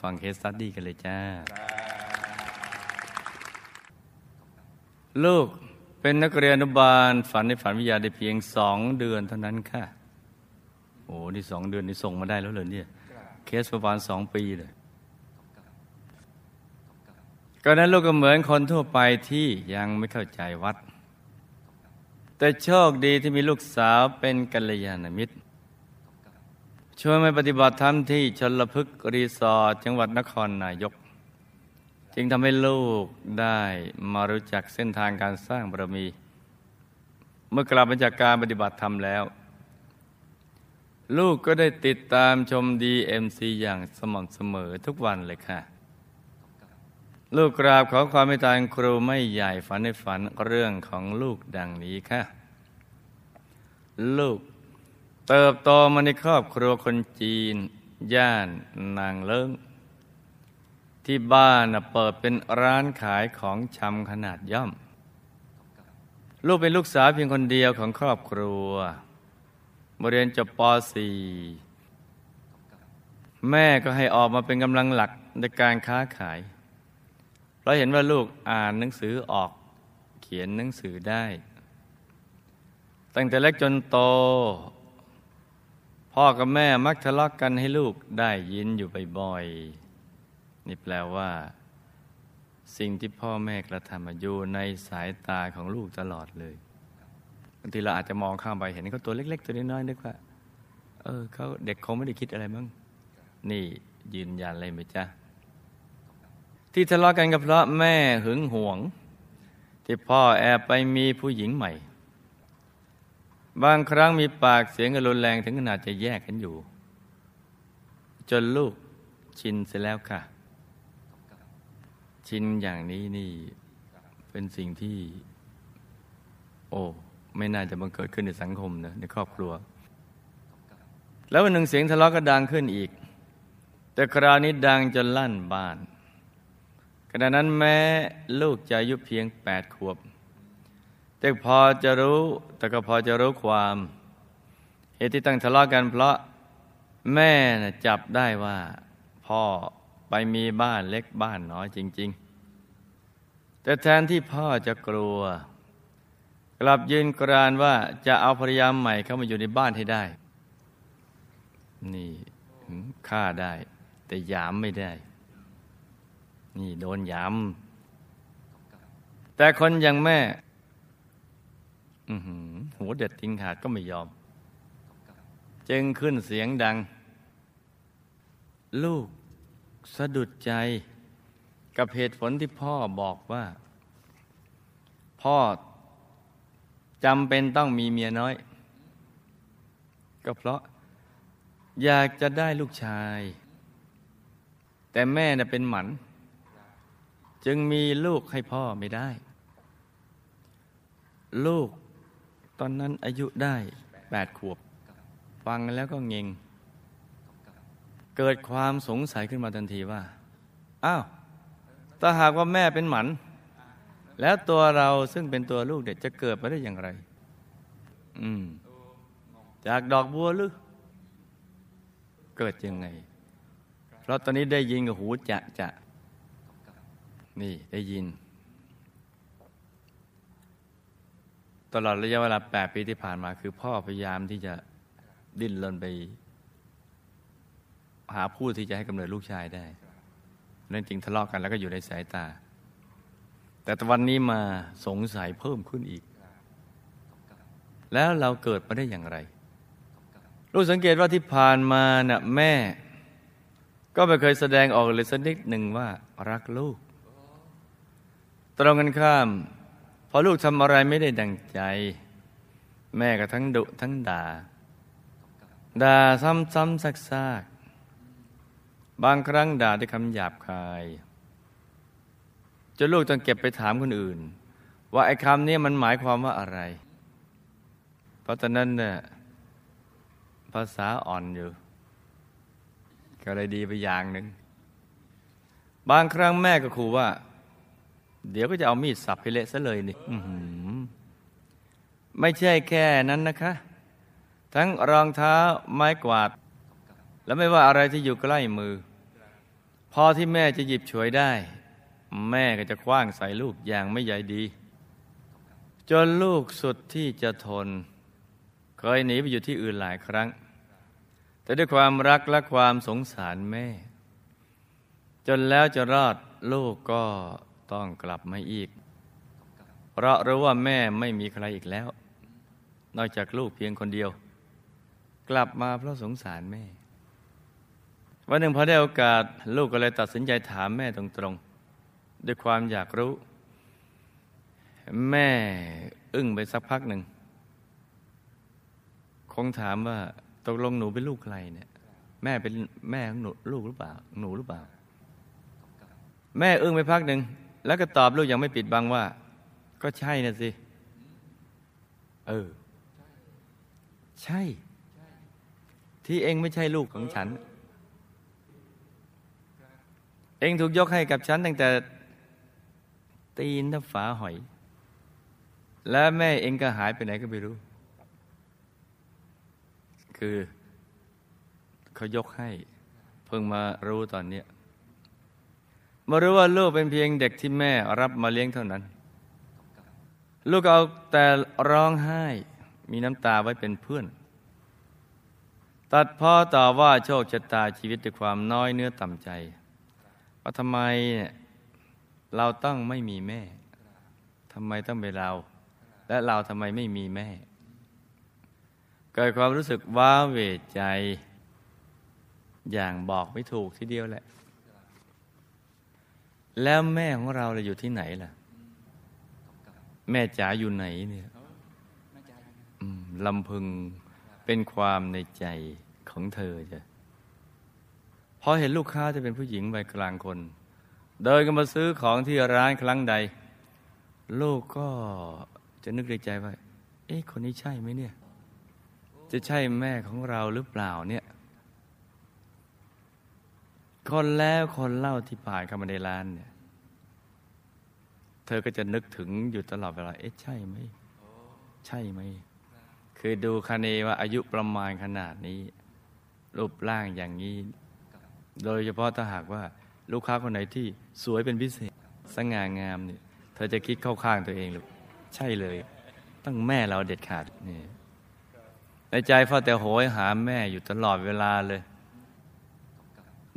เรามาฟัง case study กันเลยจ้า ลูกเป็นนักเรียนอนุบาล ฝันในฝันวิทยาได้เพียงสองเดือนเท่านั้นค่ะ โอ้นี่สองเดือนนี่ส่งมาได้แล้วเลยเนี่ย เคสประมาณสองปีเลยก็นั้นลูกก็เหมือนคนทั่วไปที่ยังไม่เข้าใจวัด แต่โชคดีที่มีลูกสาวเป็นกัลยาณมิตร ช่วยไมาปฏิบัติธรรมที่ชนลพฤกรีสอร์ทจังหวัดนครนายก จึงทำให้ลูกได้มารู้จักเส้นทางการสร้างบารมี เมื่อกลับมาจากการปฏิบัติธรรมแล้ว ลูกก็ได้ติดตามชม DMC อย่างสม่ำเสมอทุกวันเลยค่ะ ลูกกราบขอความเมตตาครูไม่ใหญ่ฝันในฝันเรื่องของลูกดังนี้ค่ะ ลูก เติบโตมาในครอบครัวคนจีน ย่านนางเลิ้ง ที่บ้านเปิดเป็นร้านขายของชำขนาดย่อม ลูกเป็นลูกสาวเพียงคนเดียวของครอบครัวบเรียนจบป .4 แม่ก็ให้ออกมาเป็นกำลังหลักในการค้าขาย เพราะเห็นว่าลูกอ่านหนังสือออกเขียนหนังสือได้ ตั้งแต่เล็กจนโต พ่อกับแม่มักทะเลาะกกันให้ลูกได้ยินอยู่บ่อยๆนี่แปลว่า สิ่งที่พ่อแม่กระทำอยู่ในสายตาของลูกตลอดเลยบางทีเราอาจจะมองข้ามไปเห็นเขาตัวเล็ก ๆ ตัวน้อยๆนึกว่าเออเขาเด็กคงไม่ได้คิดอะไรมั้งนี่ยืนยันเลยไหมจ๊ะที่ทะเลาะกันก็เพราะแม่หึงหวง ที่พ่อแอบไปมีผู้หญิงใหม่ บางครั้งมีปากเสียงกันรุนแรงถึงขนาดจะแยกกันอยู่ จนลูกชินเสียแล้วค่ะ ชินอย่างนี้นี่เป็นสิ่งที่ โอ้ไม่น่าจะบังเกิดขึ้นในสังคมนะในครอบครัว แล้ววันหนึ่งเสียงทะเลาะก็ดังขึ้นอีก แต่คราวนี้ดังจนลั่นบ้านขณะนั้นแม้ลูกจะอายุเพียงแปดขวบ แต่พอจะรู้ แต่ก็พอจะรู้ความ เหตุที่ตั้งทะเลาะกันเพราะแม่นะจับได้ว่า พ่อไปมีบ้านเล็กบ้านน้อยจริง ๆ แต่แทนที่พ่อจะกลัว กลับยืนกรานว่าจะเอาภรรยาใหม่เข้ามาอยู่ในบ้านให้ได้ นี่ฆ่าได้ แต่ยามไม่ได้ นี่โดนยาม แต่คนอย่างแม่ หัวเด็ดทิ้งขาดก็ไม่ยอม จึงขึ้นเสียงดัง ลูกสะดุดใจ กับเหตุผลที่พ่อบอกว่า พ่อจำเป็นต้องมีเมียน้อย ก็เพราะอยากจะได้ลูกชาย แต่แม่น่ะเป็นหมัน จึงมีลูกให้พ่อไม่ได้ ลูก ตอนนั้นอายุได้แปดขวบ ฟังแล้วก็เงง เกิดความสงสัยขึ้นมาทันทีว่า อ้าวถ้าหากว่าแม่เป็นหมัน แล้วตัวเราซึ่งเป็นตัวลูกเด็กจะเกิดมาได้อย่างไร อืม จากดอกบัวหรือ เกิดยังไง เพราะตอนนี้ได้ยินกับหูจะจะนี่ได้ยิน ตลอดระยะเวลาแปดปีที่ผ่านมา คือพ่อพยายามที่จะดิ้นรนไป หาผู้ที่จะให้กำเนิดลูกชายได้เรื่องจริงทะเลาะกันแล้วก็อยู่ในสายตา แต่ตวันนี้มาสงสัยเพิ่มขึ้นอีก แล้วเราเกิดมาได้อย่างไร ลูกสังเกตว่าที่ผ่านมาน่ะแม่ ก็ไม่เคยแสดงออกเลยสักนิดหนึ่งว่ารักลูก ตรงกันข้าม พอลูกทำอะไรไม่ได้ดังใจ แม่ก็ทั้งดุทั้งด่า ด่าซ้ำๆซักๆ บางครั้งด่าด้วยคำหยาบคายจนลูกต้องเก็บไปถามคนอื่น ว่าไอ้คำนี้มันหมายความว่าอะไร เพราะตอนนั้นเนี่ยภาษาอ่อนอยู่ ก็เลยดีไปอย่างหนึ่ง บางครั้งแม่ก็ขู่ว่า เดี๋ยวก็จะเอามีดสับให้เละซะเลยนี่ไม่ใช่แค่นั้นนะคะ ทั้งรองเท้าไม้กวาด แล้วไม่ว่าอะไรที่อยู่ใกล้มือ พอที่แม่จะหยิบฉวยได้ แม่ก็จะคว้างใส่ลูกอย่างไม่ใยดี จนลูกสุดที่จะทน เคยหนีไปอยู่ที่อื่นหลายครั้ง แต่ด้วยความรักและความสงสารแม่ จนแล้วจะรอดลูกก็ ต้องกลับมาอีก เพราะรู้ว่าแม่ไม่มีใครอีกแล้ว นอกจากลูกเพียงคนเดียว กลับมาเพราะสงสารแม่ วันหนึ่งพอได้โอกาสลูกก็เลยตัดสินใจถามแม่ตรงๆ ด้วยความอยากรู้ แม่อึ้งไปสักพักหนึ่ง คงถามว่าตกลงหนูเป็นลูกใครเนี่ย แม่เป็นแม่ของหนูลูกหรือเปล่า หนูหรือเปล่าแม่อึ้งไปพักหนึ่ง แล้วก็ตอบลูกยังไม่ปิดบังว่า ก็ใช่นะสิ เออ ใช่ ที่เองไม่ใช่ลูกของฉัน เองถูกยกให้กับฉันตั้งแต่ ตีนทับฝาหอย และแม่เองก็หายไปไหนก็ไม่รู้ คือเขายกให้ เพิ่งมารู้ตอนเนี้ย มารู้ว่าลูกเป็นเพียงเด็กที่แม่รับมาเลี้ยงเท่านั้น ลูกเอาแต่ร้องไห้ มีน้ำตาไว้เป็นเพื่อน ตัดพ่อต่อว่าโชคชะตาชีวิตด้วยความน้อยเนื้อต่ำใจว่าทำไมเราต้องไม่มีแม่ทำไมต้องเป็นเรา และเราทำไมไม่มีแม่ เกิดความรู้สึกว้าเหวใจ อย่างบอกไม่ถูกทีเดียวแหละ แล้วแม่ของเราเราอยู่ที่ไหนล่ะ แม่จ๋าอยู่ไหนเนี่ยลำพึงเป็นความในใจของเธอจ้ะพอเห็นลูกค้าจะเป็นผู้หญิงวัยกลางคน เดินกันมาซื้อของที่ร้านครั้งใด ลูกก็จะนึกในใจว่า เอ๊ะคนนี้ใช่ไหมเนี่ย จะใช่แม่ของเราหรือเปล่าเนี่ย คนแล้วคนเล่าที่ผ่านเข้ามาในร้านเนี่ย เธอก็จะนึกถึงอยู่ตลอดเวลา เอ๊ะใช่ไหม ใช่ไหม คือดูคาเนว่าอายุประมาณขนาดนี้ รูปร่างอย่างนี้ โดยเฉพาะถ้าหากว่า ลูกค้าคนไหนที่สวยเป็นพิเศษ สง่างามเนี่ย เธอจะคิดเข้าข้างตัวเองหรือใช่เลยต้องแม่เราเด็ดขาดนี่ในใจเฝ้าแต่โหยหาแม่อยู่ตลอดเวลาเลย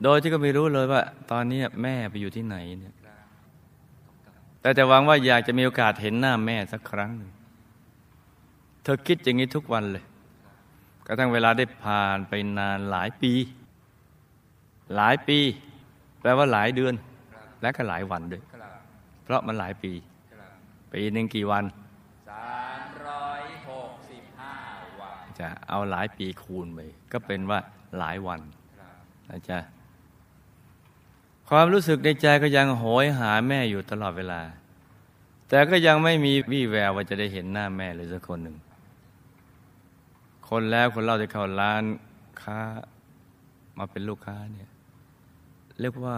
โดยที่ก็ไม่รู้เลยว่า ตอนนี้แม่ไปอยู่ที่ไหนเนี่ยแต่แต่หวังว่าอยากจะมีโอกาสเห็นหน้าแม่สักครั้งหนึ่งเธอคิดอย่างนี้ทุกวันเลยกระทั่งเวลาได้ผ่านไปนานหลายปี หลายปี แปลว่าหลายเดือน และก็หลายวันด้วย เพราะมันหลายปี ปีหนึ่งกี่วันสามร้อยหกสิบห้าวันจะเอาหลายปีคูณไปก็เป็นว่าหลายวันนะจ๊ะ ความรู้สึกในใจก็ยังโหยหาแม่อยู่ตลอดเวลา แต่ก็ยังไม่มีวี่แววว่าจะได้เห็นหน้าแม่เลยสักคนหนึ่ง คนแล้วคนเล่าจะเข้าร้านค้ามาเป็นลูกค้าเนี่ยเรียกว่า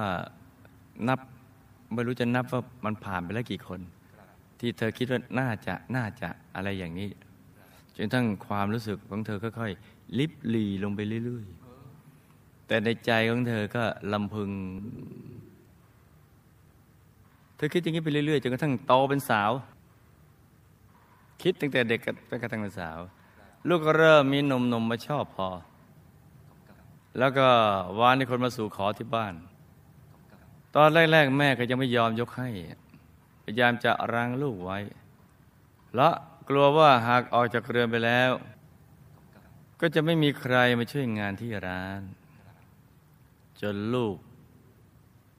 นับไม่รู้จะนับว่ามันผ่านไปแล้วกี่คน ที่เธอคิดว่าน่าจะน่าจะอะไรอย่างนี้จนทั้งความรู้สึกของเธอค่อยๆลิบหลีลงไปเรื่อยๆ แต่ในใจของเธอก็ลำพึง เธอคิดอย่างนี้ไปเรื่อยๆจนกระทั่งโตเป็นสาว คิดตั้งแต่เด็กจนกระทั่งเป็นสาว ลูกก็เริ่มมีหนุ่มๆมาชอบพอ แล้วก็วานให้คนมาสู่ขอที่บ้าน ตอนแรกๆแม่ก็ยังไม่ยอมยกให้ พยายามจะรั้งลูกไว้ และกลัวว่าหากออกจากเรือนไปแล้ว ก็จะไม่มีใครมาช่วยงานที่ร้าน จนลูก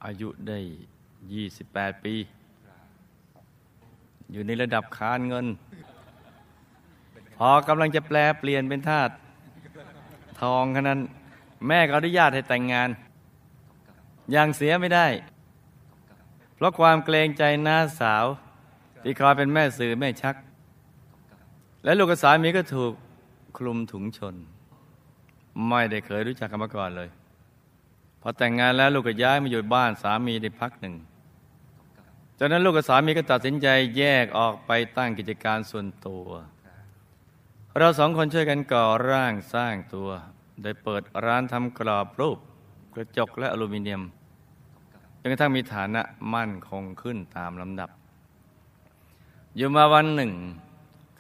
อายุได้ 28 ปี อยู่ในระดับคานเงิน พอกำลังจะแปลเปลี่ยนเป็นทาสทองขนาดนั้น แม่ก็อนุญาตให้แต่งงาน อย่างเสียไม่ได้ เพราะความเกรงใจน้าสาว ที่คอยเป็นแม่สื่อแม่ชัก และลูกสามีก็ถูกคลุมถุงชน ไม่ได้เคยรู้จักกันมาก่อนเลย อแต่งงานแล้วลูกก็ย้ายมาอยู่บ้านสามีได้พักหนึ่ง จากนั้นลูกกับสามีก็ตัดสินใจแยกออกไปตั้งกิจการส่วนตัว เราสองคนช่วยกันก่อร่างสร้างตัว โดยเปิดร้านทำกรอบรูป กระจกและอลูมิเนียมจนกระทั่งมีฐานะมั่นคงขึ้นตามลำดับ อยู่มาวันหนึ่ง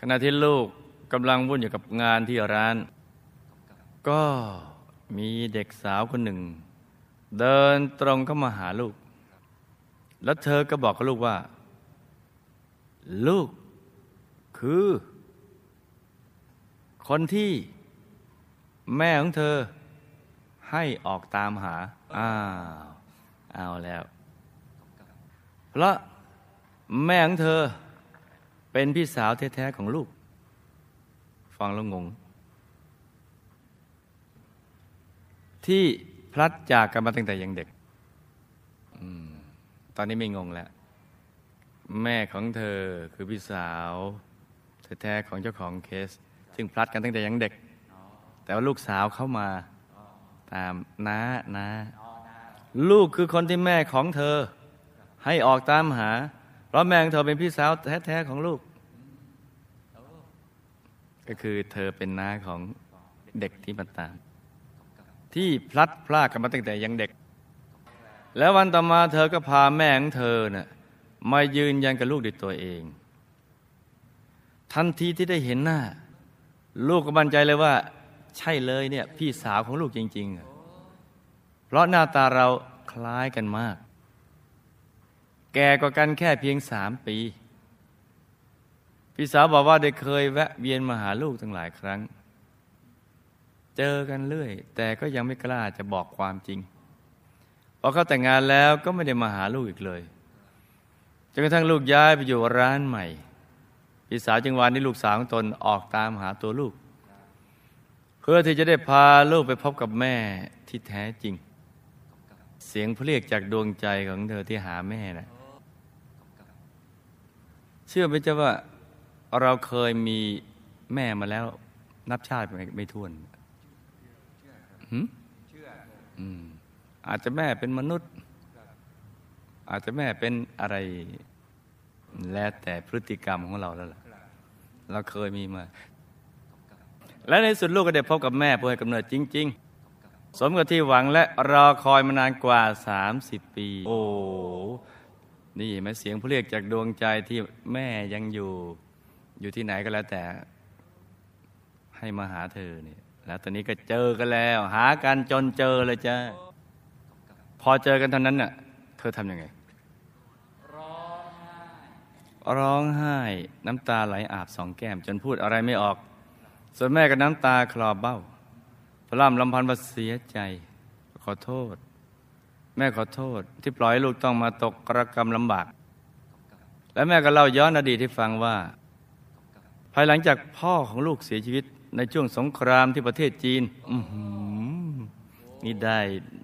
ขณะที่ลูกกำลังวุ่นอยู่กับงานที่ร้าน ก็มีเด็กสาวคนหนึ่ง เดินตรงเข้ามาหาลูก แล้วเธอก็บอกกับลูกว่า ลูกคือ คนที่แม่ของเธอ ให้ออกตามหา อ้าว เอาแล้ว เพราะแม่ของเธอ เป็นพี่สาวแท้ๆของลูก ฟังแล้วงง ที่ ลัดจากกันมาตั้งแต่ยังเด็กอตอนนี้ไม่งงแล้ว แม่ของเธอคือพี่สาวแท้ๆของเจ้าของเคส ซึ่งพลัดกันตั้งแต่ยังเด็ก แต่ว่าลูกสาวเข้ามาตามน้านาลูกคือคนที่แม่ของเธอ ให้ออกตามหา เพราะแม่ของเธอเป็นพี่สาวแท้ๆของลูก ก็คือเธอเป็นน้าของเด็กที่มาตาม ที่พลัดพรากกันมาตั้งแต่ยังเด็ก แล้ววันต่อมาเธอก็พาแม่ของเธอน่ะมายืนยันกับลูกด้วยตัวเอง ทันทีที่ได้เห็นหน้า ลูกก็มั่นใจเลยว่า ใช่เลยเนี่ยพี่สาวของลูกจริง ๆ เพราะหน้าตาเราคล้ายกันมาก แก่กว่ากันแค่เพียงสามปี พี่สาวบอกว่าได้เคยแวะเวียนมาหาลูกตั้งหลายครั้ง เจอกันเรื่อย แต่ก็ยังไม่กล้าจะบอกความจริงพอเขาแต่งงานแล้วก็ไม่ได้มาหาลูกอีกเลยจนกระทั่งลูกย้ายไปอยู่ร้านใหม่พี่สาวจึงวานนี้ลูกสาวของตนออกตามหาตัวลูก เพื่อที่จะได้พาลูกไปพบกับแม่ที่แท้จริง เสียงเรียกจากดวงใจของเธอที่หาแม่นะเชื่อไหมเจ้าว่าเราเคยมีแม่มาแล้วนับชาติไม่ไม่ท้วน อาจจะแม่เป็นมนุษย์ อาจจะแม่เป็นอะไร แล้วแต่พฤติกรรมของเราแล้วล่ะ เราเคยมีมา และในสุดลูกก็ได้พบกับแม่ผู้ให้กำเนิดจริง ๆ สมกับที่หวังและรอคอยมานานกว่า 30 ปี โอ้นี่ไหมเสียงผู้เรียกจากดวงใจที่แม่ยังอยู่ อยู่ที่ไหนก็แล้วแต่ให้มาหาเธอเนี่ย แล้วตอนนี้ก็เจอกันแล้ว หากันจนเจอเลยจ้าพอเจอกันเท่านั้นน่ะ เธอทำยังไง ร้องไห้องไห่น้ำตาไหลอาบสองแก้ม จนพูดอะไรไม่ออก ส่วนแม่ก็น้ำตาคลอเบ้าพร่ำลำพันว่าเสียใจ ขอโทษ แม่ขอโทษ ที่ปล่อยลูกต้องมาตกกระกรรมลำบาก และแม่ก็เล่าย้อนอดีตให้ฟังว่า ภายหลังจากพ่อของลูกเสียชีวิต ในช่วงสงครามที่ประเทศจีนนี่ได้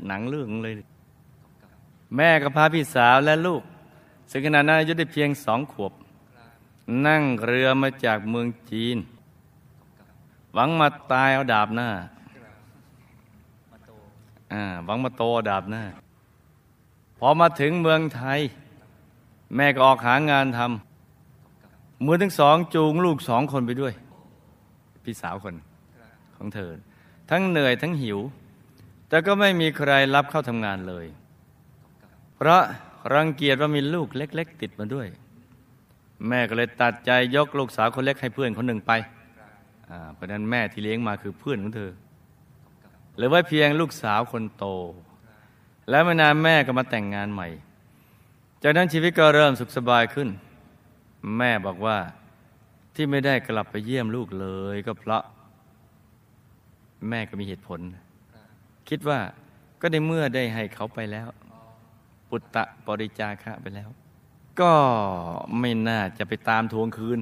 หนังเรื่องเลย แม่ก็พาพี่สาวและลูก ซึ่งขณะนั้นอายุได้เพียงสองขวบ นั่งเรือมาจากเมืองจีน หวังมาตายเอาดาบหน้าหวังมาโตอดาบหน้า พอมาถึงเมืองไทย แม่ก็ออกหางานทำมือทั้งสองจูงลูกสองคนไปด้วย พี่สาวคนของเธอ ทั้งเหนื่อยทั้งหิว แต่ก็ไม่มีใครรับเข้าทำงานเลย เพราะรังเกียจว่ามีลูกเล็ก ๆ ติดมาด้วย แม่ก็เลยตัดใจยกลูกสาวคนเล็กให้เพื่อนคนหนึ่งไปเพราะนั้นแม่ที่เลี้ยงมาคือเพื่อนของเธอหลือไว้เพียงลูกสาวคนโต แล้วไม่นานแม่ก็มาแต่งงานใหม่ จากนั้นชีวิตก็เริ่มสุขสบายขึ้น แม่บอกว่า ที่ไม่ได้กลับไปเยี่ยมลูกเลย ก็เพราะ แม่ก็มีเหตุผล คิดว่าก็ในเมื่อได้ให้เขาไปแล้ว ปุตตะปริจาคะไปแล้ว ก็ไม่น่าจะไปตามทวงคืน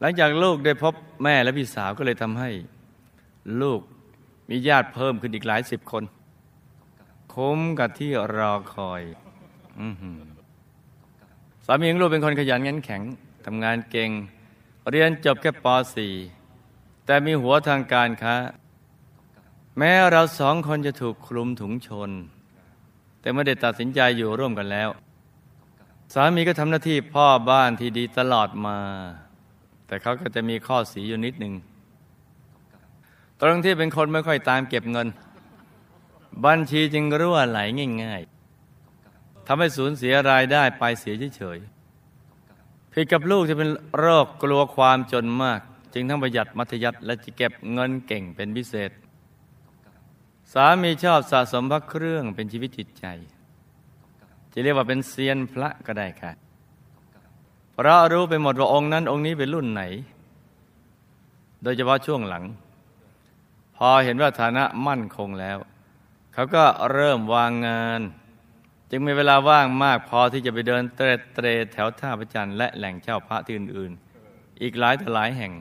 หลังจากลูกได้พบแม่และพี่สาวก็เลยทำให้ ลูกมีญาติเพิ่มขึ้นอีกหลายสิบคน คุ้มกับที่รอคอยอสามีของลูกเป็นคนขยันขันแข็ง ทำงานเก่ง เรียนจบแค่ป .4 แต่มีหัวทางการค้า แม้เราสองคนจะถูกคลุมถุงชน แต่ไม่ได้ตัดสินใจอยู่ร่วมกันแล้ว สามีก็ทำหน้าที่พ่อบ้านที่ดีตลอดมา แต่เขาก็จะมีข้อสีอยู่นิดหนึ่งตรงที่เป็นคนไม่ค่อยตามเก็บเงิน บัญชีจึงรั่วไหลง่ายๆทำให้สูญเสียรายได้ไปเสียเฉยๆ ผิดกับลูกที่เป็นโรคกลัวความจนมาก จึงทั้งประหยัดมัธยัติและจะเก็บเงินเก่งเป็นพิเศษ สามีชอบสะสมพระเครื่องเป็นชีวิตจิตใจ จะเรียกว่าเป็นเซียนพระก็ได้ค่ะเพราะรู้ไปหมดว่าองค์นั้นองค์นี้เป็นรุ่นไหน โดยเฉพาะช่วงหลัง พอเห็นว่าฐานะมั่นคงแล้ว เขาก็เริ่มวางงาน จึงมีเวลาว่างมากพอที่จะไปเดินเตรเตรแถวท่าประจันทร์และแหล่งเช่าพระที่อื่นๆ อีกหลายต่อหลายแห่ง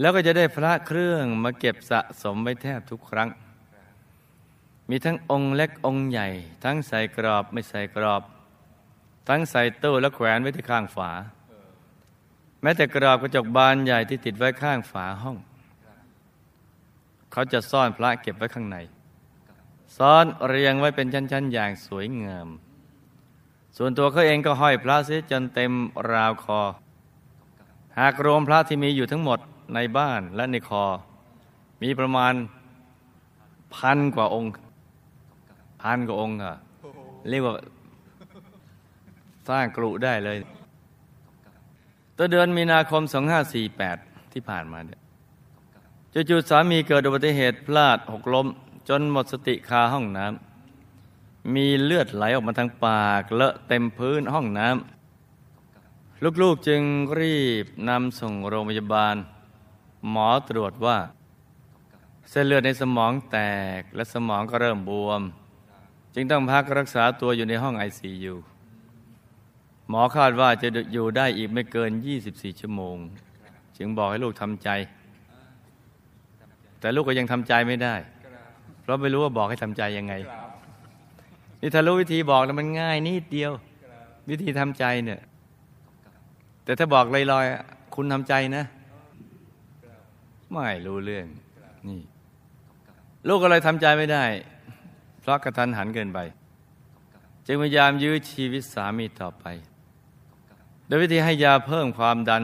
แล้วก็จะได้พระเครื่องมาเก็บสะสมไว้แทบทุกครั้ง มีทั้งองค์เล็กองค์ใหญ่ ทั้งใส่กรอบไม่ใส่กรอบ ทั้งใส่ตู้และแขวนไว้ที่ข้างฝา แม้แต่กรอบกระจกบานใหญ่ที่ติดไว้ข้างฝาห้อง เขาจะซ่อนพระเก็บไว้ข้างใน ซ้อนเรียงไว้เป็นชั้นๆ อย่างสวยงาม ส่วนตัวเขาเองก็ห้อยพระเสียจนเต็มราวคอ หากรวมพระที่มีอยู่ทั้งหมดในบ้านและในคอ มีประมาณพันกว่าองค์ พันกว่าองค์อะเรียกว่าสร้างกรุได้เลยตัวเดือนมีนาคม 2548 ที่ผ่านมาเนี่ยจู่ๆสามีเกิดอุบัติเหตุพลาดหกล้ม จนหมดสติคาห้องน้ำมีเลือดไหลออกมาทางปากเลอะเต็มพื้นห้องน้ำลูกๆจึงรีบนำส่งโรงพยาบาล หมอตรวจว่า เส้นเลือดในสมองแตกและสมองก็เริ่มบวม จึงต้องพักรักษาตัวอยู่ในห้องไอซียูหมอคาดว่าจะอยู่ได้อีกไม่เกิน 24 ชั่วโมง จึงบอกให้ลูกทำใจ แต่ลูกก็ยังทำใจไม่ได้ เพราะไม่รู้ว่าบอกให้ทำใจยังไง นี่ถ้ารู้วิธีบอกแล้วมันง่ายนิดเดียว วิธีทำใจเนี่ย แต่ถ้าบอกลอยๆคุณทำใจนะ ไม่รู้เรื่องนี่ ลูกก็เลยทำใจไม่ได้ เพราะกระทันหันเกินไป จึงพยายามยื้อชีวิตสามีต่อไป โดยวิธีให้ยาเพิ่มความดัน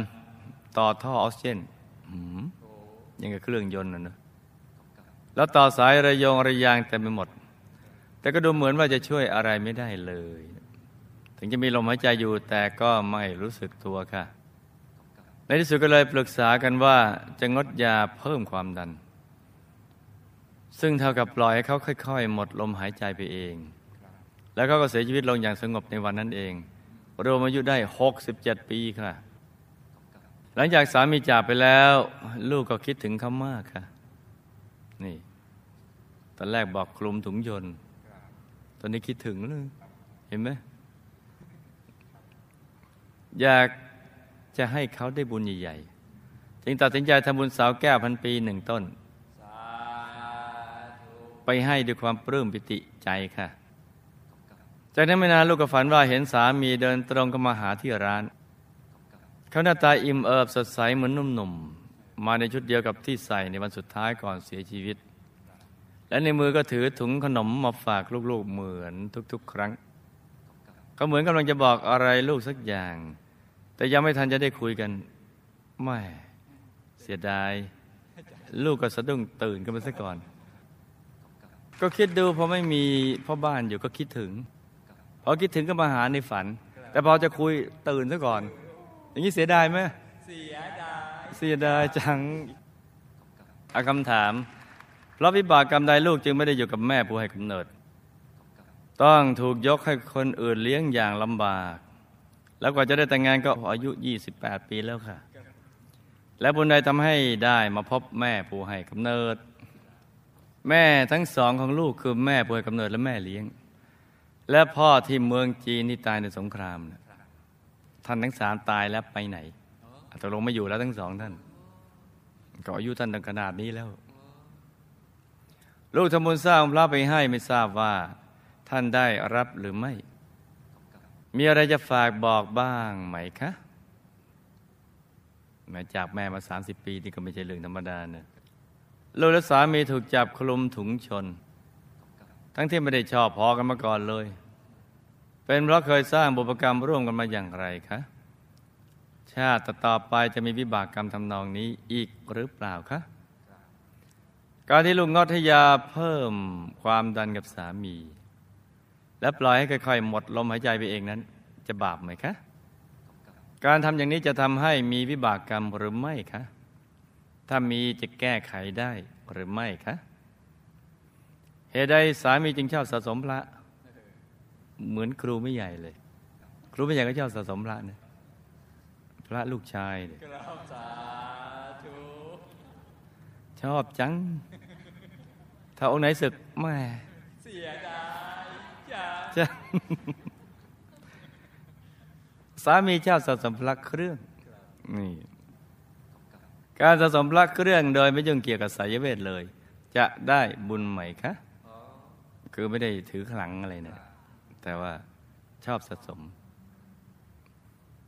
ต่อท่อออกซิเจนยังกับเครื่องยนต์นะเนอะ แล้วต่อสายระยงระยางเต็มไปหมด แต่ก็ดูเหมือนว่าจะช่วยอะไรไม่ได้เลย ถึงจะมีลมหายใจอยู่แต่ก็ไม่รู้สึกตัวค่ะ ในที่สุดก็เลยปรึกษากันว่าจะงดยาเพิ่มความดัน ซึ่งเท่ากับปล่อยให้เขาค่อยๆ หมดลมหายใจไปเอง แล้วเขาก็เสียชีวิตลงอย่างสงบในวันนั้นเองรวมอายุได้ 67 ปีค่ะ หลังจากสามีจากไปแล้ว ลูกก็คิดถึงเขามากค่ะ นี่ ตอนแรกบอกคลุมถุงยนต์ ตอนนี้คิดถึงเลยเห็นไหมอยากจะให้เขาได้บุญใหญ่ๆจึงตัดสินใจทำบุญสาวแก้วพันปีหนึ่งต้น ไปให้ด้วยความปลื้มปิติใจค่ะ จากนั้นไม่นานลูกก็ฝันว่าเห็นสามีเดินตรงเข้ามาหาที่ร้าน เขาหน้าตาอิ่มเอิบสดใสเหมือนหนุ่มๆ มาในชุดเดียวกับที่ใส่ในวันสุดท้ายก่อนเสียชีวิต และในมือก็ถือถุงขนมมาฝากลูกๆเหมือนทุกๆ ครั้งเขาเหมือนกำลังจะบอกอะไรลูกสักอย่าง แต่ยังไม่ทันจะได้คุยกันไม่เสียดาย ลูกก็สะดุ้งตื่นกันไปซะก่อน ก็คิดดูพอไม่มีพ่อบ้านอยู่ก็คิดถึงพอคิดถึงก็มาหาในฝัน แต่พอจะคุยตื่นซะก่อน อย่างนี้เสียดายไหมเสียดาย สียดายจังอาคำถาม เพราะวิบากกรรมใดลูกจึงไม่ได้อยู่กับแม่ผู้ให้กำเนิด ต้องถูกยกให้คนอื่นเลี้ยงอย่างลำบาก แล้วกว่าจะได้แต่งงานก็อายุ 28 ปีแล้วค่ะ และบุญใดทำให้ได้มาพบแม่ผู้ให้กำเนิด แม่ทั้งสองของลูกคือแม่ผู้ให้กำเนิดและแม่เลี้ยง และพ่อที่เมืองจีนที่ตายในสงครามท่านทั้งสามตายแล้วไปไหน ตกลงไม่อยู่แล้วทั้งสองท่าน ก็อายุท่านตั้งขนาดนี้แล้ว ลูกทำบุญสร้างพระไปให้ไม่ทราบว่า ท่านได้รับหรือไม่ มีอะไรจะฝากบอกบ้างไหมคะแม้จากแม่มา 30 ปีนี่ก็ไม่ใช่เรื่องธรรมดาเนะลูกและสามีถูกจับคลุมถุงชน ทั้งที่ไม่ได้ชอบพอกันมาก่อนเลย เป็นเพราะเคยสร้างบุพกรรมร่วมกันมาอย่างไรคะ ชาติต่อไปจะมีวิบากกรรมทำนองนี้อีกหรือเปล่าคะการที่ลูกงดให้ยาเพิ่มความดันกับสามี และปล่อยให้ค่อยๆ หมดลมหายใจไปเองนั้น จะบาปไหมคะ การทำอย่างนี้จะทำให้มีวิบากกรรมหรือไม่คะ ถ้ามีจะแก้ไขได้หรือไม่คะเหตุใดสามีจึงชอบสะสมพระ เหมือนครูไม่ใหญ่เลย ครูไม่ใหญ่ก็ชอบสะสมพระนะ พระลูกชายเนี่ยกราบสาธุชอบจัง ถ้าองค์ไหนศึกแม่เสียดายจังจะสามีชอบสะสมพระเครื่องนี่การสะสมพระเครื่องโดยไม่ยุ่งเกี่ยวกับสายเวทเลย จะได้บุญไหมคะคือไม่ได้ถือขลังอะไรนะแต่ว่าชอบสะสม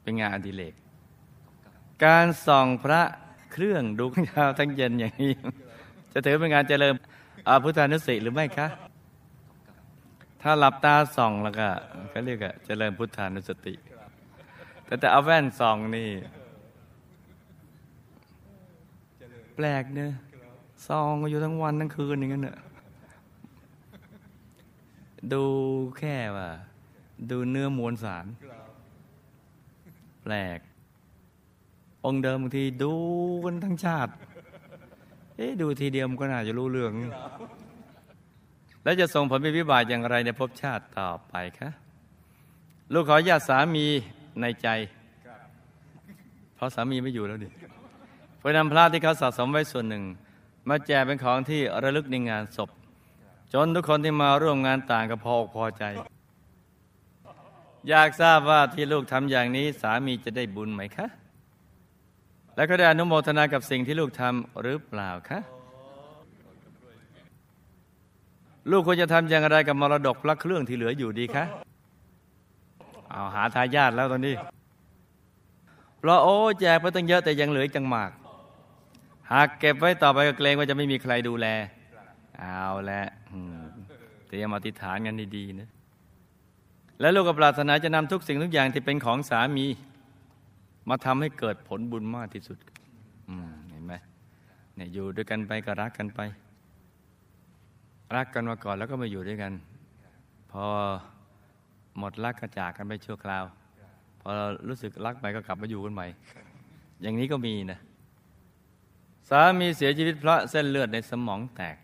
เป็นงานอดิเรก การส่องพระเครื่องดูทั้งเช้าทั้งเย็นอย่างนี้ จะถือเป็นงานเจริญอาพุทธานุสติหรือไม่คะ ถ้าหลับตาส่องแล้วก็เขาเรียกว่าเจริญพุทธานุสติ แต่แต่เอาแว่นส่องนี่ แปลกเนอะส่องอยู่ทั้งวันทั้งคืนอย่างนั้นเนอะดูแค่ว่า ดูเนื้อมวลสาร แปลก องค์เดิมบางทีดูกันทั้งชาติ เอ๊ดูทีเดียวมันก็น่าจะรู้เรื่อง แล้วจะส่งผลเป็นวิบากอย่างไรในภพชาติต่อไปคะลูกขอญาติสามีในใจ เพราะสามีไม่อยู่แล้วดิเพื่อนำพระที่เขาสะสมไว้ส่วนหนึ่ง มาแจกเป็นของที่ระลึกในงานศพ จนทุกคนที่มาร่วมงานต่างก็พออกพอใจ อยากทราบว่าที่ลูกทำอย่างนี้สามีจะได้บุญไหมคะ และก็ได้อนุโมทนากับสิ่งที่ลูกทำหรือเปล่าคะลูกควรจะทำอย่างไรกับมรดกพระเครื่องที่เหลืออยู่ดีคะเอาหาทายาทแล้วตอนนี้เพราะโอ้แจกไปตั้งเยอะแต่ยังเหลืออีกจังหมาก หากเก็บไว้ต่อไปก็เกรงว่าจะไม่มีใครดูแล เอาละอืมเตรียมอธิษฐานกันดีๆนะ และลูกก็ปรารถนาจะนำทุกสิ่งทุกอย่างที่เป็นของสามี มาทำให้เกิดผลบุญมากที่สุดเห็นไหมเนี่ยอยู่ด้วยกันไปก็รักกันไป รักกันมาก่อนแล้วก็มาอยู่ด้วยกัน พอหมดรักก็จากกันไปชั่วคราว พอเรารู้สึกรักไปก็กลับมาอยู่กันใหม่ อย่างนี้ก็มีนะสามีเสียชีวิตเพราะเส้นเลือดในสมองแตก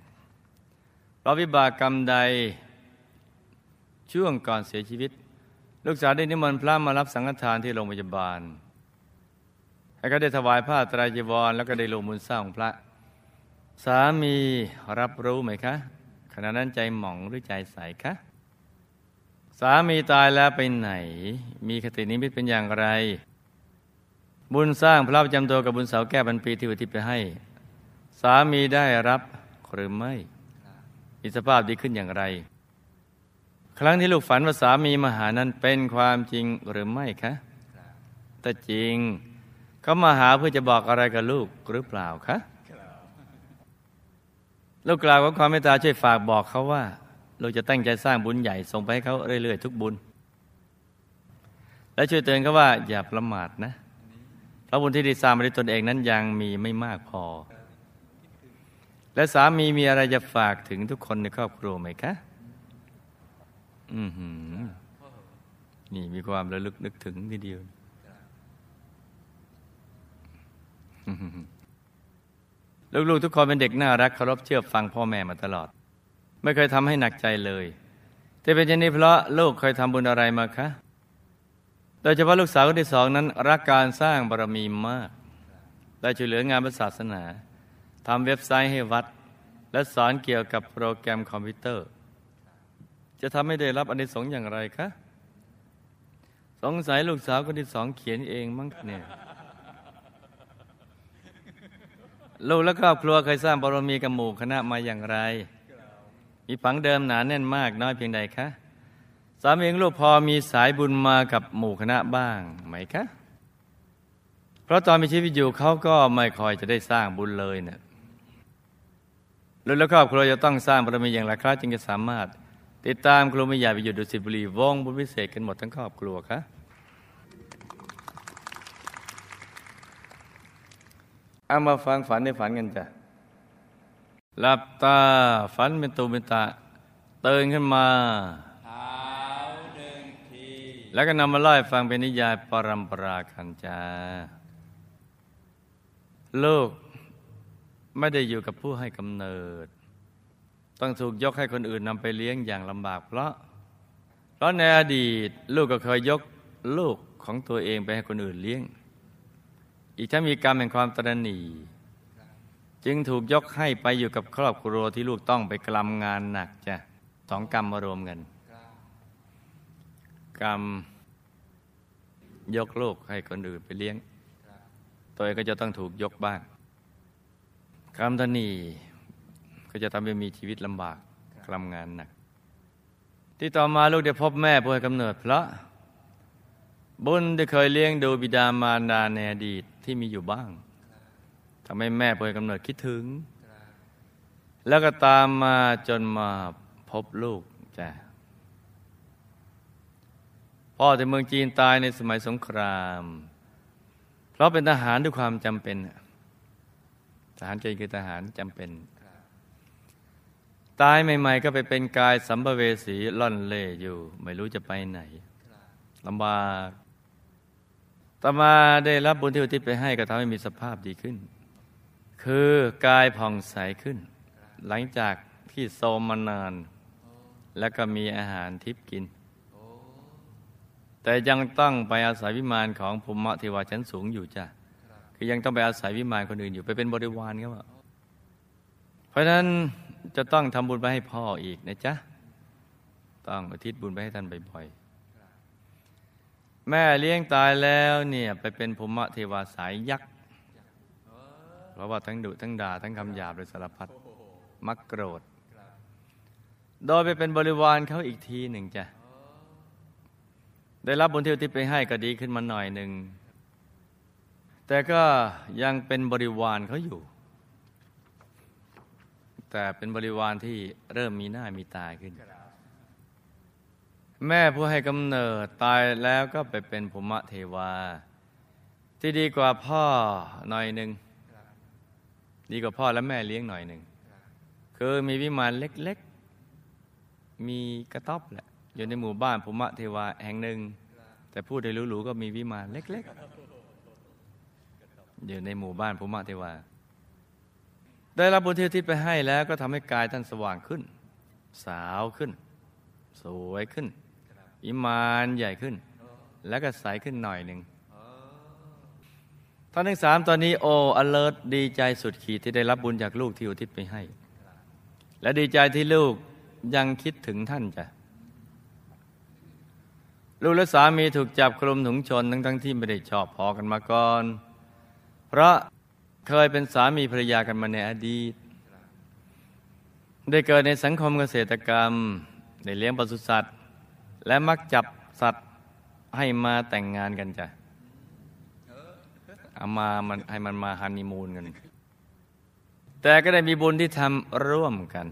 เพราะวิบากกรรมใดช่วงก่อนเสียชีวิต ลูกสาวได้นิมนต์พระมารับสังฆทานที่โรงพยาบาล ให้เขาได้ถวายผ้าตรจีวร แล้วก็ได้ลงมือสร้างพระ สามีรับรู้ไหมคะขณะนั้นใจหม่องหรือใจใสคะสามีตายแล้วไปไหน มีคตินิมิตเป็นอย่างไร บุญสร้างพระประจำตัวกับบุญเสาแก้บันปีที่อุทิศไปให้ สามีได้รับหรือไม่มีสภาพดีขึ้นอย่างไร ครั้งที่ลูกฝันว่าสามีมาหานั้นเป็นความจริงหรือไม่คะแต่จริง เขามาหาเพื่อจะบอกอะไรกับลูกหรือเปล่าคะลูกกล่าวว่าความเมตตาช่วยฝากบอกเขาว่า เราจะตั้งใจสร้างบุญใหญ่ส่งไปให้เขาเรื่อยๆทุกบุญ และช่วยเตือนเขาว่าอย่าประมาทนะเพราะบุญที่ได้สร้างมาด้วยตนเองนั้นยังมีไม่มากพอ และสามีมีอะไรจะฝากถึงทุกคนในครอบครัวไหมคะ อือหือ นี่มีความระลึกนึกถึงทีเดียว ลูกๆทุกคนเป็นเด็กน่ารักเคารพเชื่อฟังพ่อแม่มาตลอด ไม่เคยทำให้หนักใจเลยที่เป็นเช่นนี้เพราะลูกเคยทำบุญอะไรมาคะ โดยเฉพาะลูกสาวคนที่สองนั้น รักการสร้างบารมีมาก ได้ช่วยเหลืองานศาสนาทำเว็บไซต์ให้วัด และสอนเกี่ยวกับโปรแกรมคอมพิวเตอร์ จะทำให้ได้รับอานิสงส์อย่างไรคะ สงสัยลูกสาวคนที่สองเขียนเองมั้งเนี่ย ลูกและครอบครัวเคยสร้างบารมีกับหมู่คณะมาอย่างไร มีผังเดิมหนาแน่นมากน้อยเพียงใดคะสามีของลูกพอมีสายบุญมากับหมู่คณะบ้างไหมคะ เพราะตอนมีชีวิตอยู่เขาก็ไม่คอยจะได้สร้างบุญเลยเนะี่ยลูกและครอบครัวจะต้องสร้างบารมีอย่างไรครับจึงจะสามารถ ติดตามครูไม่ใหญ่ไปอยู่ดุสิตบุรีวงบุญพิเศษกันหมดทั้งครอบครัวค่ะ เอามาฟังฝันในฝันกันจ้ะหลับตาฝันเป็นตูเป็นตะตื่นขึ้นมาเท้าหนึ่งทีแล้วก็นำมาเล่าให้ฟังเป็นนิยายปรัมปราคันจาลูกไม่ได้อยู่กับผู้ให้กำเนิด ต้องถูกยกให้คนอื่นนำไปเลี้ยงอย่างลำบาก เพราะ เพราะในอดีตลูกก็เคยยกลูกของตัวเองไปให้คนอื่นเลี้ยง อีกทั้งมีกรรมแห่งความตระหนี่จึงถูกยกให้ไปอยู่กับครอบครัวที่ลูกต้องไปกลำงานหนักจ้ะสองกรรมมารวมกัน กรรม ยกลูกให้คนอื่นไปเลี้ยง ตัวเองก็จะต้องถูกยกบ้างกรรมตนีก็จะทำให้มีชีวิตลำบากกลำงานหนัก ที่ต่อมาลูกได้พบแม่ผู้ให้กำเนิดเพราะบุญได้เคยเลี้ยงดูบิดามารดาในอดีต ที่มีอยู่บ้างทำให้แม่ผู้ให้กำเนิดคิดถึง แล้วก็ตามมาจนมาพบลูกจ้ะพ่อในเมืองจีนตายในสมัยสงคราม เพราะเป็นทหารด้วยความจำเป็น ทหารเกณฑ์คือทหารจำเป็น ตายใหม่ๆ ก็ไปเป็นกายสัมภเวสีล่อนเล่อยู่ ไม่รู้จะไปไหนลำบาก ต่อมาได้รับบุญที่อุทิศไปให้ก็ทำให้มีสภาพดีขึ้น คือกายผ่องใสขึ้น หลังจากที่โซมมานาน แล้วก็มีอาหารทิพกิน แต่ยังต้องไปอาศัยวิมานของภูมิเทวาชั้นสูงอยู่จ้ะคือยังต้องไปอาศัยวิมานคนอื่นอยู่ไปเป็นบริวารเขาอะเพราะฉะนั้นจะต้องทำบุญไปให้พ่ออีกนะจ๊ะต้องอุทิศบุญไปให้ท่านบ่อยๆ แม่เลี้ยงตายแล้วเนี่ย ไปเป็นภูมิเทวาสายยักษ์ เพราะว่าทั้งดุทั้งด่าทั้งคำหยาบเลยสารพัดมักโกรธ โดยไปเป็นบริวารเขาอีกทีหนึ่งจ้ะ ได้รับบุญที่อุทิศไปให้ก็ดีขึ้นมาหน่อยหนึ่ง แต่ก็ยังเป็นบริวารเขาอยู่ แต่เป็นบริวารที่เริ่มมีหน้ามีตาขึ้น แม่ผู้ให้กำเนิดตายแล้วก็ไปเป็นภูมิเทวา ที่ดีกว่าพ่อหน่อยหนึ่งดีกว่าพ่อและแม่เลี้ยงหน่อยหนึ่งคือมีวิมานเล็กๆ มีกระต๊อบแหละอยู่ในหมู่บ้านภูมิเทวาแห่งหนึ่ง แต่พูดได้หรูๆก็มีวิมานเล็กๆ อยู่ในหมู่บ้านภูมิเทวา ได้รับบุญที่ทิศไปให้แล้วก็ทำให้กายท่านสว่างขึ้น สาวขึ้น สวยขึ้น อิมานใหญ่ขึ้น แล้วก็ใสขึ้นหน่อยหนึ่งท่านทั้งสามตอนนี้โอ้อเลิศดีใจสุดขีดที่ได้รับบุญจากลูกที่อุทิศไปให้ และดีใจที่ลูกยังคิดถึงท่านจ้ะลูกและสามีถูกจับคลุมถุงชนทั้งทั้งที่ไม่ได้ชอบพอกันมาก่อน เพราะเคยเป็นสามีภรรยากันมาในอดีต ได้เกิดในสังคมเกษตรกรรม ได้เลี้ยงปศุสัตว์ และมักจับสัตว์ให้มาแต่งงานกันจ้ะเอามามันให้มันมาฮันนีมูนกัน แต่ก็ได้มีบุญที่ทำร่วมกัน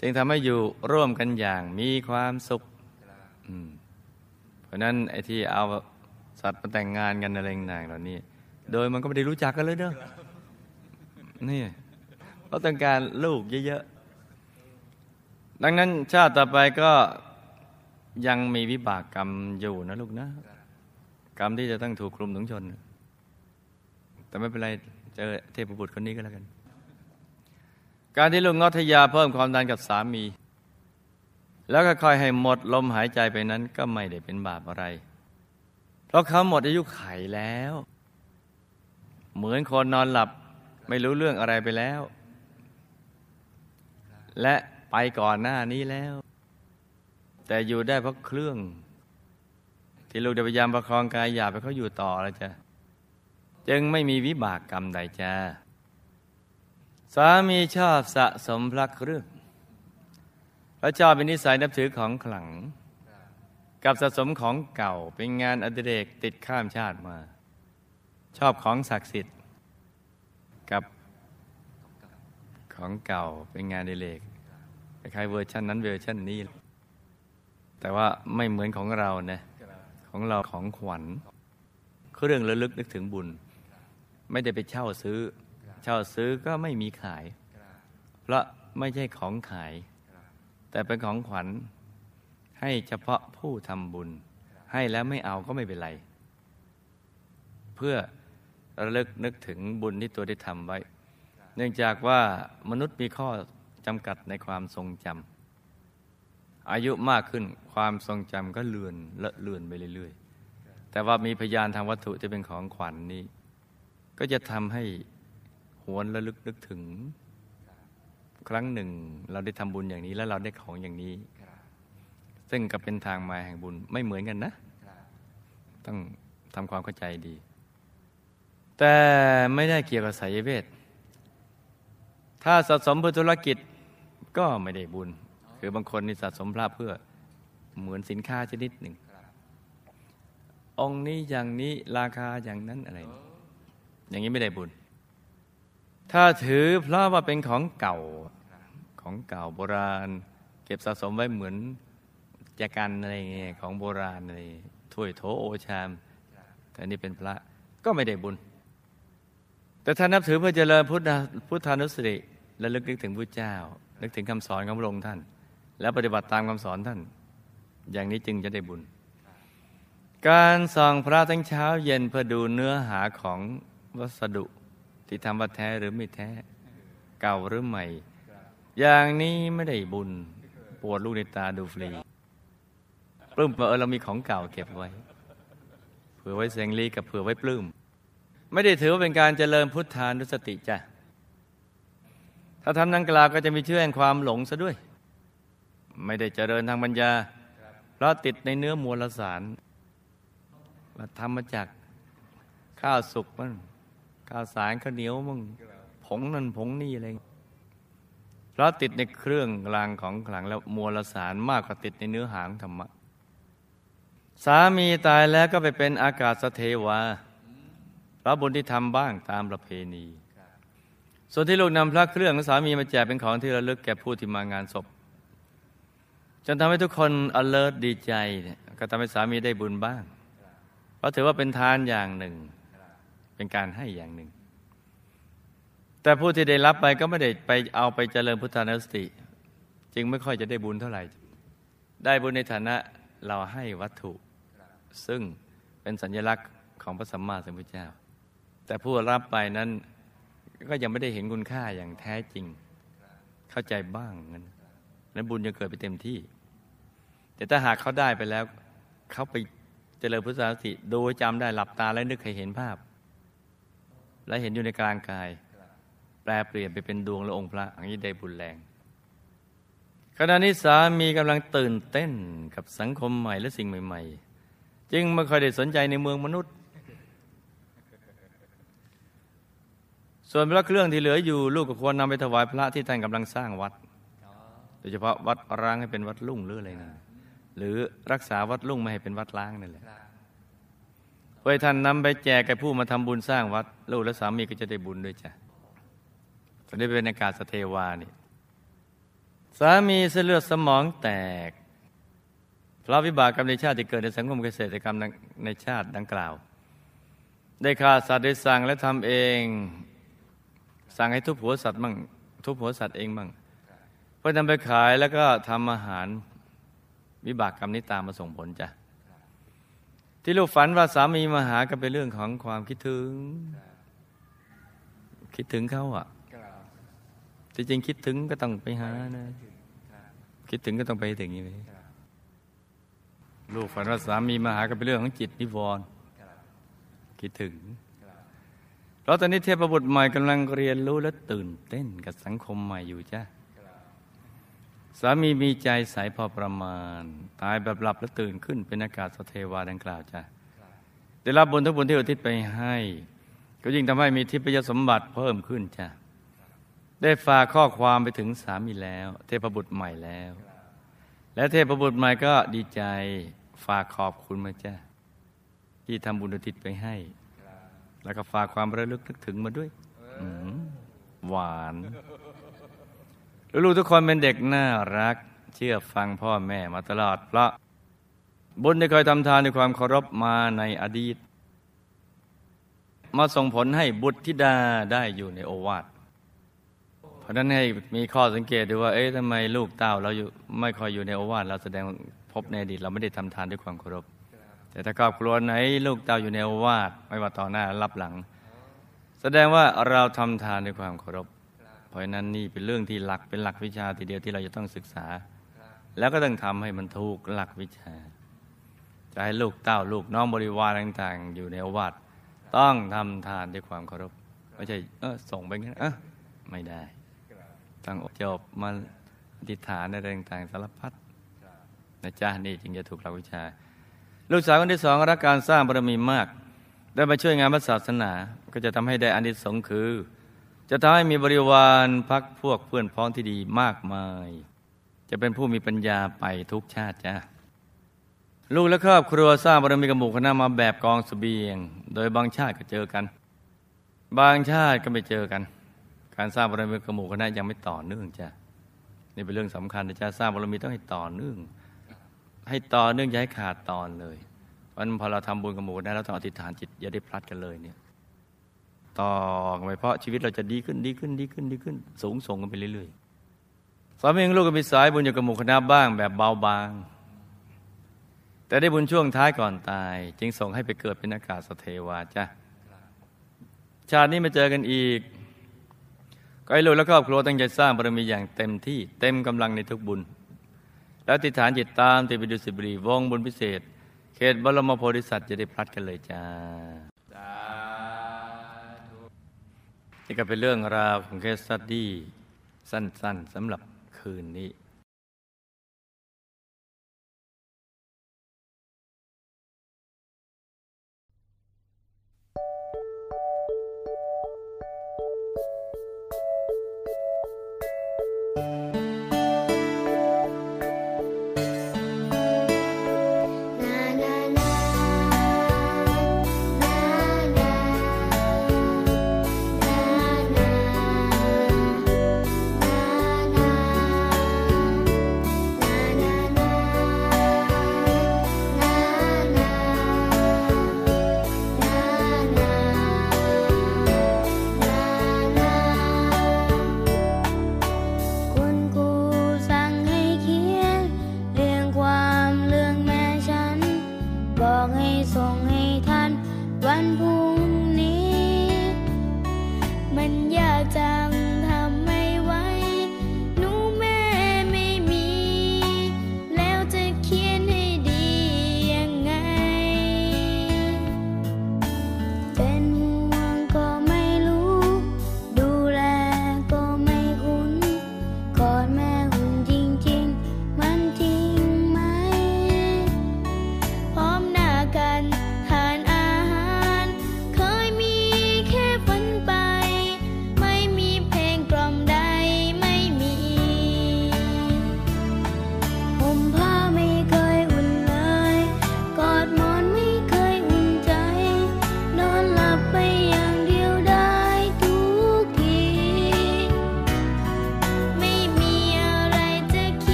จึงทำให้อยู่ร่วมกันอย่างมีความสุขเพราะนั้นไอ้ที่เอาสัตว์มาแต่งงานกันอะไรต่างๆเหล่านี้ โดยมันก็ไม่ได้รู้จักกันเลยเด้อนี่เราต้องการลูกเยอะๆดังนั้นชาติต่อไปก็ ยังมีวิบากกรรมอยู่นะลูกนะ กรรมที่จะต้องถูกคลุมถุงชน แต่ไม่เป็นไรเจอเทพบุตรคนนี้ก็แล้วกัน การที่ลูกงดทยาเพิ่มความดันกับสามี แล้วก็ค่อยให้หมดลมหายใจไปนั้นก็ไม่ได้เป็นบาปอะไร เพราะเขาหมดอายุไขแล้ว เหมือนคนนอนหลับไม่รู้เรื่องอะไรไปแล้ว และไปก่อนหน้านี้แล้ว แต่อยู่ได้เพราะเครื่อง ที่ลูกได้พยายามประคองกายหยาบไปเขาอยู่ต่อแล้วจ้ะจึงไม่มีวิบากกรรมใดจ้าสามีชอบสะสมพระเครื่องพระชอบเป็นนิสัยนับถือของขลัง กับสะสมของเก่าเป็นงานอดิเรกติดข้ามชาติมา ชอบของศักดิ์สิทธิ์ กับของเก่าเป็นงานอดิเรกคล้ายเวอร์ชันนั้นเวอร์ชันนี้ แต่ว่าไม่เหมือนของเรานะของเราของขวัญเครื่องระลึกนึกถึงบุญ ไม่ได้ไปเช่าซื้อ เช่าซื้อก็ไม่มีขาย เพราะไม่ใช่ของขาย แต่เป็นของขวัญ ให้เฉพาะผู้ทำบุญ ให้แล้วไม่เอาก็ไม่เป็นไร เพื่อระลึกนึกถึงบุญที่ตัวได้ทำไว้ เนื่องจากว่ามนุษย์มีข้อจำกัดในความทรงจำ อายุมากขึ้นความทรงจำก็เลือนเลอะเลือนไปเรื่อยๆ แต่ว่ามีพยานทางวัตถุที่เป็นของขวัญนนี้ ก็จะทำให้หวนระลึกนึกถึง ครั้งหนึ่งเราได้ทำบุญอย่างนี้แล้วเราได้ของอย่างนี้ ซึ่งก็เป็นทางมาแห่งบุญไม่เหมือนกันนะ ต้องทำความเข้าใจดี แต่ไม่ได้เกี่ยวกับสายเวทถ้าสะสมพื่อธุรกิจก็ไม่ได้บุญ คือบางคนนี่สะสมพระเพื่อเหมือนสินค้าชนิดหนึ่ง องค์นี้อย่างนี้ราคาอย่างนั้นอะไร อย่างนี้ไม่ได้บุญ ถ้าถือพระว่าเป็นของเก่าของเก่าโบราณ เก็บสะสมไว้เหมือนแจกันอะไรเงี้ยของโบราณอะไรถ้วยโถโอชาม แต่นี่เป็นพระก็ไม่ได้บุญ แต่ถ้านับถือเพื่อเจริญพุทธพุทธานุสติและลึกนึกถึงพระเจ้า นึกถึงคำสอนของพระองค์ท่าน แล้วปฏิบัติตามคำสอนท่าน อย่างนี้จึงจะได้บุญ การส่องพระทั้งเช้าเย็นเพื่อดูเนื้อหาของวัสดุที่ทำว่าแท้หรือไม่แท้ เก่าหรือใหม่ อย่างนี้ไม่ได้บุญ ปวดลูกในตาดูฟรีปลื้มเออเรามีของเก่าเก็บไว้ เผื่อไว้เสงลีกับเผื่อไว้ปลื้ม ไม่ได้ถือว่าเป็นการเจริญพุทธานุสติจ้ะถ้าทำนังกล่าวก็จะมีเชื่อแห่งความหลงซะด้วย ไม่ได้เจริญทางปัญญา เพราะติดในเนื้อมวลสารว่าทำมาจากข้าวสุกมันข้าวสารข้าวเหนียวมึงผงนั่นผงนี่อะไรเพราะติดในเครื่องรางของขลังแล้วมวลสารมากกว่าติดในเนื้อหางธรรมะ สามีตายแล้วก็ไปเป็นอากาศสเทวาพระบุญที่ทำบ้างตามประเพณี ส่วนที่ลูกนำพระเครื่องของสามีมาแจกเป็นของที่ระลึกแก่ผู้ที่มางานศพ จนทำให้ทุกคน alert ดีใจก็ทำให้สามีได้บุญบ้าง เพราะถือว่าเป็นทานอย่างหนึ่ง เป็นการให้อย่างหนึ่ง แต่ผู้ที่ได้รับไปก็ไม่ได้ไปเอาไปเจริญพุทธานุสติ จึงไม่ค่อยจะได้บุญเท่าไหร่ ได้บุญในฐานะเราให้วัตถุ ซึ่งเป็นสัญลักษณ์ของพระสัมมาสัมพุทธเจ้า แต่ผู้รับไปนั้นก็ยังไม่ได้เห็นคุณค่าอย่างแท้จริง เข้าใจบ้างนั้นนั้นบุญยังเกิดไปเต็มที่ แต่ถ้าหากเขาได้ไปแล้ว เขาไปเจริญพุทธาสติโดยจำได้หลับตาแล้วนึกให้เห็นภาพ และเห็นอยู่ในกลางกาย แปลเปลี่ยนไปเป็นดวงและองค์พระอย่างนี้ได้บุญแรงขณะนี้สามีกำลังตื่นเต้นกับสังคมใหม่และสิ่งใหม่ ๆ จึงไม่ค่อยได้สนใจในเมืองมนุษย์ ส่วนพระเครื่องที่เหลืออยู่ลูกก็ควรนำไปถวายพระที่ท่านกำลังสร้างวัด โดยเฉพาะวัดร้างให้เป็นวัดลุ่งหรืออะไรนะ หรือรักษาวัดลุ่งไม่ให้เป็นวัดล้างนั่นแหละเพื่อท่านนำไปแจกแก่ผู้มาทำบุญสร้างวัด ลูกและสามีก็จะได้บุญด้วยจ้ะตอนนี้เป็นอากาศสเทวานี่สามีเส้นเลือดสมองแตกเพราะวิบากกรรมในชาติที่เกิดในสังคมเกษตรกรรมในชาติดังกล่าว ได้ฆ่าสัตว์ได้สั่งและทำเอง สั่งให้ทุบหัวสัตว์มั่งทุบหัวสัตว์เองมั่งเพื่อนำไปขายแล้วก็ทำอาหาร วิบากกรรมนี้ตามมาส่งผลจ้ะที่ลูกฝันว่าสามีมาหาก็เป็นเรื่องของความคิดถึง คิดถึงเขาอะจริงคิดถึงก็ต้องไปหานะ คิดถึงก็ต้องไปถึงอย่างนี้ลูกฝันว่าสามีมาหาก็เป็นเรื่องของจิตนิวรณ์คิดถึงเราตอนนี้เทพบุตรใหม่กำลังเรียนรู้และตื่นเต้นกับสังคมใหม่อยู่จ้ะ สามีมีใจใสพอประมาณ ตายแบบหลับแล้วตื่นขึ้นเป็นอากาศสเทวาดังกล่าวจ้ะได้รับบุญทั้งบุญที่อุทิศไปให้ ก็ยิ่งทำให้มีทิพยสมบัติเพิ่มขึ้นจ้ะได้ฝากข้อความไปถึงสามีแล้ว เทพบุตรใหม่แล้ว และเทพบุตรใหม่ก็ดีใจฝากขอบคุณมาจ้ะที่ทำบุญอุทิศไปให้ แล้วก็ฝากความระลึกนึกถึงมาด้วยหวาน ลูกทุกคนเป็นเด็กน่ารัก เชื่อฟังพ่อแม่มาตลอดเพราะ บุญที่เคยทำทานในความเคารพมาในอดีต มาส่งผลให้บุตรธิดาได้อยู่ในโอวาทเพราะฉะนั้นให้มีข้อสังเกตดูว่า เอ๊ะทำไมลูกเต้าเราอยู่ไม่ค่อยอยู่ในโอวาทเราแสดงพบในอดีตเราไม่ได้ทำทานด้วยความเคารพ แต่ถ้าครอบครัวไหนลูกเต้าอยู่ในโอวาทไม่ว่าต่อหน้ารับหลัง แสดงว่าเราทำทานด้วยความเคารพ เพราะฉะนั้นนี่เป็นเรื่องที่หลักเป็นหลักวิชาทีเดียวที่เราจะต้องศึกษา แล้วก็ต้องทำให้มันถูกหลักวิชา จะให้ลูกเต้าลูกน้องบริวารต่างๆ อยู่ในโอวาทต้องทำทานด้วยความเคารพไม่ใช่เออส่งไปงั้นเออไม่ได้ต้องจบมาอธิษฐานในเรื่องต่างๆสารพัดนะจ๊ะนี่จึงจะถูกหลักวิชา ลูกสาวคนที่สองรักการสร้างบารมีมาก ได้มาช่วยงานพระศาสนา ก็จะทำให้ได้อานิสงส์คือ จะทำให้มีบริวารพักพวกเพื่อนพ้องที่ดีมากมาย จะเป็นผู้มีปัญญาไปทุกชาติจ้าลูกและครอบครัวสร้างบารมีกับหมู่คณะมาแบบกองสเสบียง โดยบางชาติก็เจอกัน บางชาติก็ไม่เจอกัน การสร้างบารมีกับหมู่คณะยังไม่ต่อเนื่องจ้ะนี่เป็นเรื่องสำคัญนะจ๊ะสร้างบารมีต้องให้ต่อเนื่อง ให้ต่อเนื่องอย่าให้ขาดตอนเลยเพราะฉะนั้นพอเราทำบุญกับหมู่คณะเราต้องอธิษฐานจิตอย่าได้พลัดกันเลยเนี่ย ต่อไปเพราะชีวิตเราจะดีขึ้นดีขึ้นดีขึ้นดีขึ้น สูงส่งกันไปเรื่อยๆสามีของลูกก็มีสายบุญอยู่กับหมู่คณะบ้างแบบเบาบาง แต่ได้บุญช่วงท้ายก่อนตาย จึงส่งให้ไปเกิดเป็นอากาศสเทวาจ้ะชาตินี้มาเจอกันอีกก็ให้ลูกและครอบครัวตั้งใจสร้างบารมีอย่างเต็มที่เต็มกำลังในทุกบุญ แล้วติฐานจิตตามติปิดุสิบรีวงบุญพิเศษ เขตบรมโพธิสัตว์จะได้พลัดกันเลยจ้า นี่ก็เป็นเรื่องราวของเคสสตดี้สั้นๆสำหรับคืนนี้